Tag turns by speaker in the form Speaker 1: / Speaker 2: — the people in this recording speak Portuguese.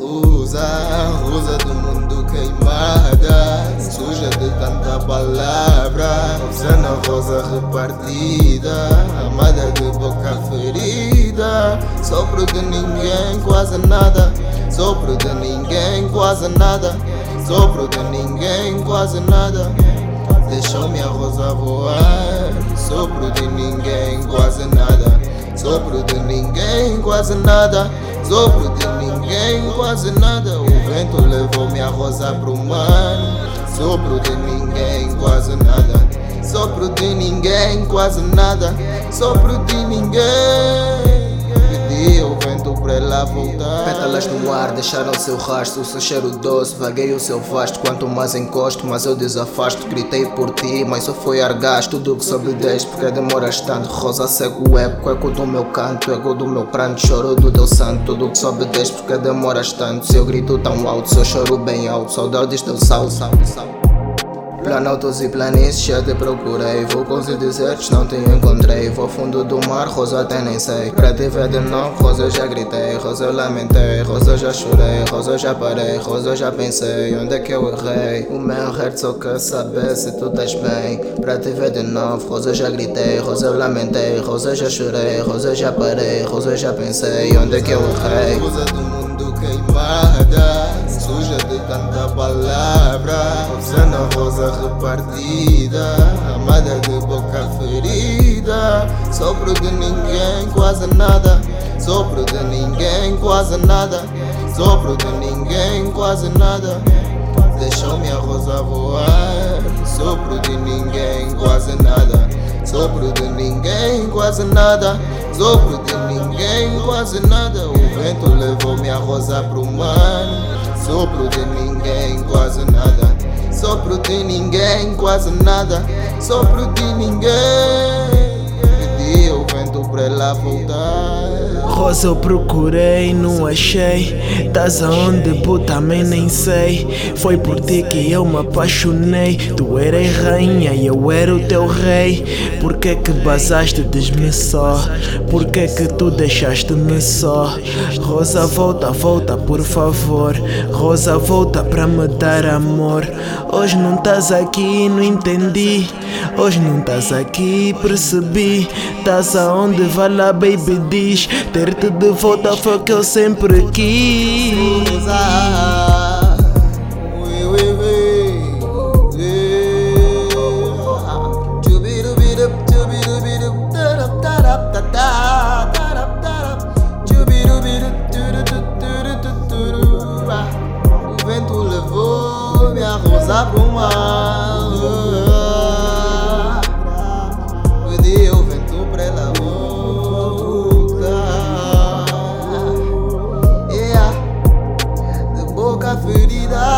Speaker 1: Rosa, rosa do mundo queimada, suja de tanta palavra, usando a rosa repartida, amada de boca ferida, sopro de ninguém, quase nada, sopro de ninguém, quase nada, sopro de ninguém, quase nada, deixou minha rosa voar, sopro de ninguém, quase Sopro de ninguém, quase nada. Sopro de ninguém, quase nada. O vento levou minha rosa pro mar. Sopro de ninguém, quase nada. Sopro de ninguém, quase nada. Sopro de ninguém. Voltar.
Speaker 2: Pétalas no ar deixaram seu rastro, o seu cheiro doce, vaguei o seu vasto. Quanto mais encosto, mais eu desafasto. Gritei por ti, mas só foi argaz. Tudo que soube deste, porque demoras tanto. Rosa cego o eco, do meu canto, eco do meu pranto. Choro do teu santo, tudo que soube deste, porque demoras tanto. Seu grito tão alto, seu choro bem alto. Saudades do sal, sal, sal. Planaltos e planícies te procurei Vou com os desertos, não te encontrei Vou fundo do mar, rosa até nem sei Pra te ver de novo, rosa já gritei Rosa lamentei, rosa já chorei Rosa já parei, rosa já pensei Onde é que eu errei? O meu heart só quer saber se tu estás bem Pra te ver de novo, rosa já gritei Rosa lamentei, rosa já chorei Rosa já parei, rosa já pensei Onde é que eu errei?
Speaker 1: Rosa do mundo queimada, suja de tanta palavra. Usando a rosa repartida, amada de boca ferida. Sopro de ninguém, quase nada. Sopro de ninguém, quase nada. Sopro de ninguém, quase nada. Deixou minha rosa voar. Sopro de ninguém, quase nada. Sopro de ninguém, quase nada. Sopro de ninguém, quase nada. O vento levou minha rosa pro mar. Sopro de ninguém, quase. Sopro de ninguém, quase nada. Sopro de ninguém. Pedi o vento pra ela voltar.
Speaker 3: Rosa eu procurei, não achei. Tás aonde, bu, também nem sei. Foi por ti que eu me apaixonei. Tu eras rainha e eu era o teu rei. Por que que basaste de-me só? Por que que tu deixaste-me só? Rosa, volta, volta, por favor. Rosa, volta pra me dar amor. Hoje não estás aqui, não entendi. Hoje não estás aqui, percebi. Estás aonde, vai lá, baby, diz. Ter-te de volta foi o que eu sempre quis.
Speaker 1: Ui, ui, ui, tarap, tarap, tarap, O vento levou minha rosa pro mar. felicidad.